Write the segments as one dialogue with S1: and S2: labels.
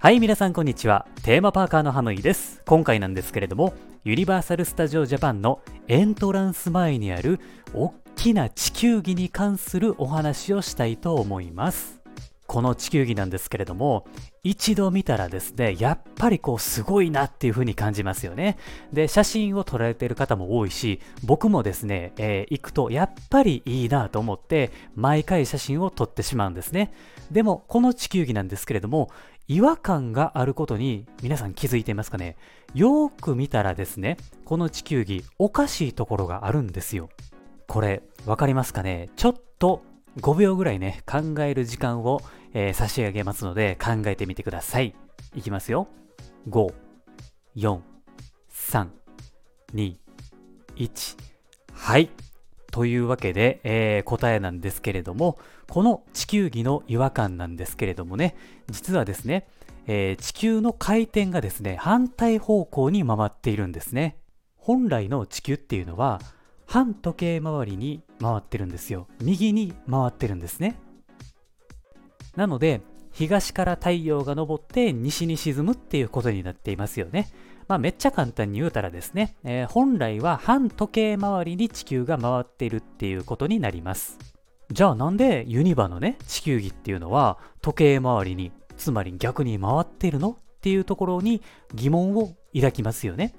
S1: はい、皆さんこんにちは。テーマパーカーのハムイです。今回なんですけれども、ユニバーサル・スタジオ・ジャパンのエントランス前にある大きな地球儀に関するお話をしたいと思います。この地球儀なんですけれども、一度見たらですね、やっぱりこうすごいなっていう風に感じますよね。で、写真を撮られている方も多いし、僕もですね、えー行くとやっぱりいいなと思って、毎回写真を撮ってしまうんですね。でも、この地球儀なんですけれども、違和感があることに皆さん気づいていますかね？よーく見たらですね、この地球儀おかしいところがあるんですよ。これ、わかりますかね？ちょっと5秒ぐらいね、考える時間を、えー差し上げますので考えてみてください。いきますよ。5、4、3、2、1。はい。というわけで、えー答えなんですけれども、この地球儀の違和感なんですけれどもね、実はですね、えー地球の回転がですね、反対方向に回っているんですね。本来の地球っていうのは、反時計回りに回ってるんですよ。右に回ってるんですね。なので、東から太陽が昇って西に沈むっていうことになっていますよね。まあ、めっちゃ簡単に言うたらですね、えー本来は反時計回りに地球が回っているっていうことになります。じゃあなんでユニバのね、地球儀っていうのは時計回りに、つまり逆に回ってるのっていうところに疑問を抱きますよね。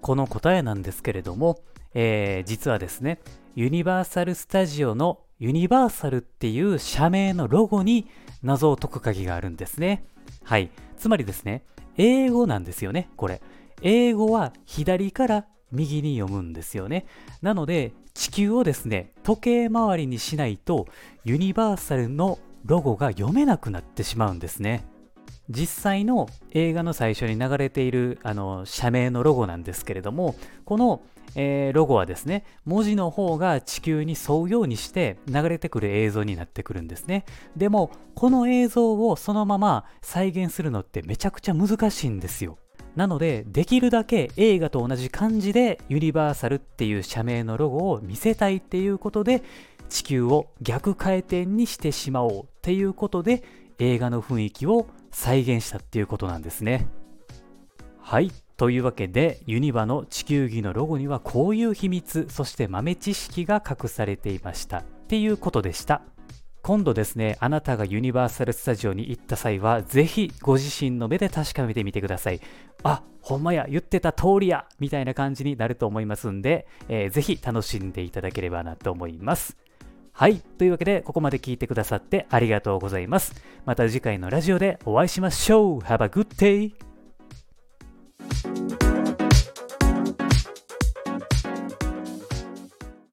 S1: この答えなんですけれども、えー実はですね、ユニバーサル・スタジオのユニバーサルっていう社名のロゴに謎を解く鍵があるんですね。はい。つまりですね、英語なんですよね、これ。英語は左から右に読むんですよね。なので、地球をですね、時計回りにしないと、ユニバーサルのロゴが読めなくなってしまうんですね。実際の映画の最初に流れているあの社名のロゴなんですけれどもこの、えーロゴはですね文字の方が地球に沿うようにして流れてくる映像になってくるんですね。でもこの映像をそのまま再現するのってめちゃくちゃ難しいんですよ。なのでできるだけ映画と同じ感じでユニバーサルっていう社名のロゴを見せたいっていうことで地球を逆回転にしてしまおうっていうことで映画の雰囲気を再現したっていうことなんですね。はい。というわけで、ユニバの地球儀のロゴにはこういう秘密、そして豆知識が隠されていました。っていうことでした。今度ですね、あなたがユニバーサル・スタジオに行った際は、ぜひご自身の目で確かめてみてください。あ、ほんまや、言ってた通りやみたいな感じになると思いますんで、えーぜひ楽しんでいただければなと思います。はい。というわけで、ここまで聞いてくださってありがとうございます。また次回のラジオでお会いしましょう。Have a good day!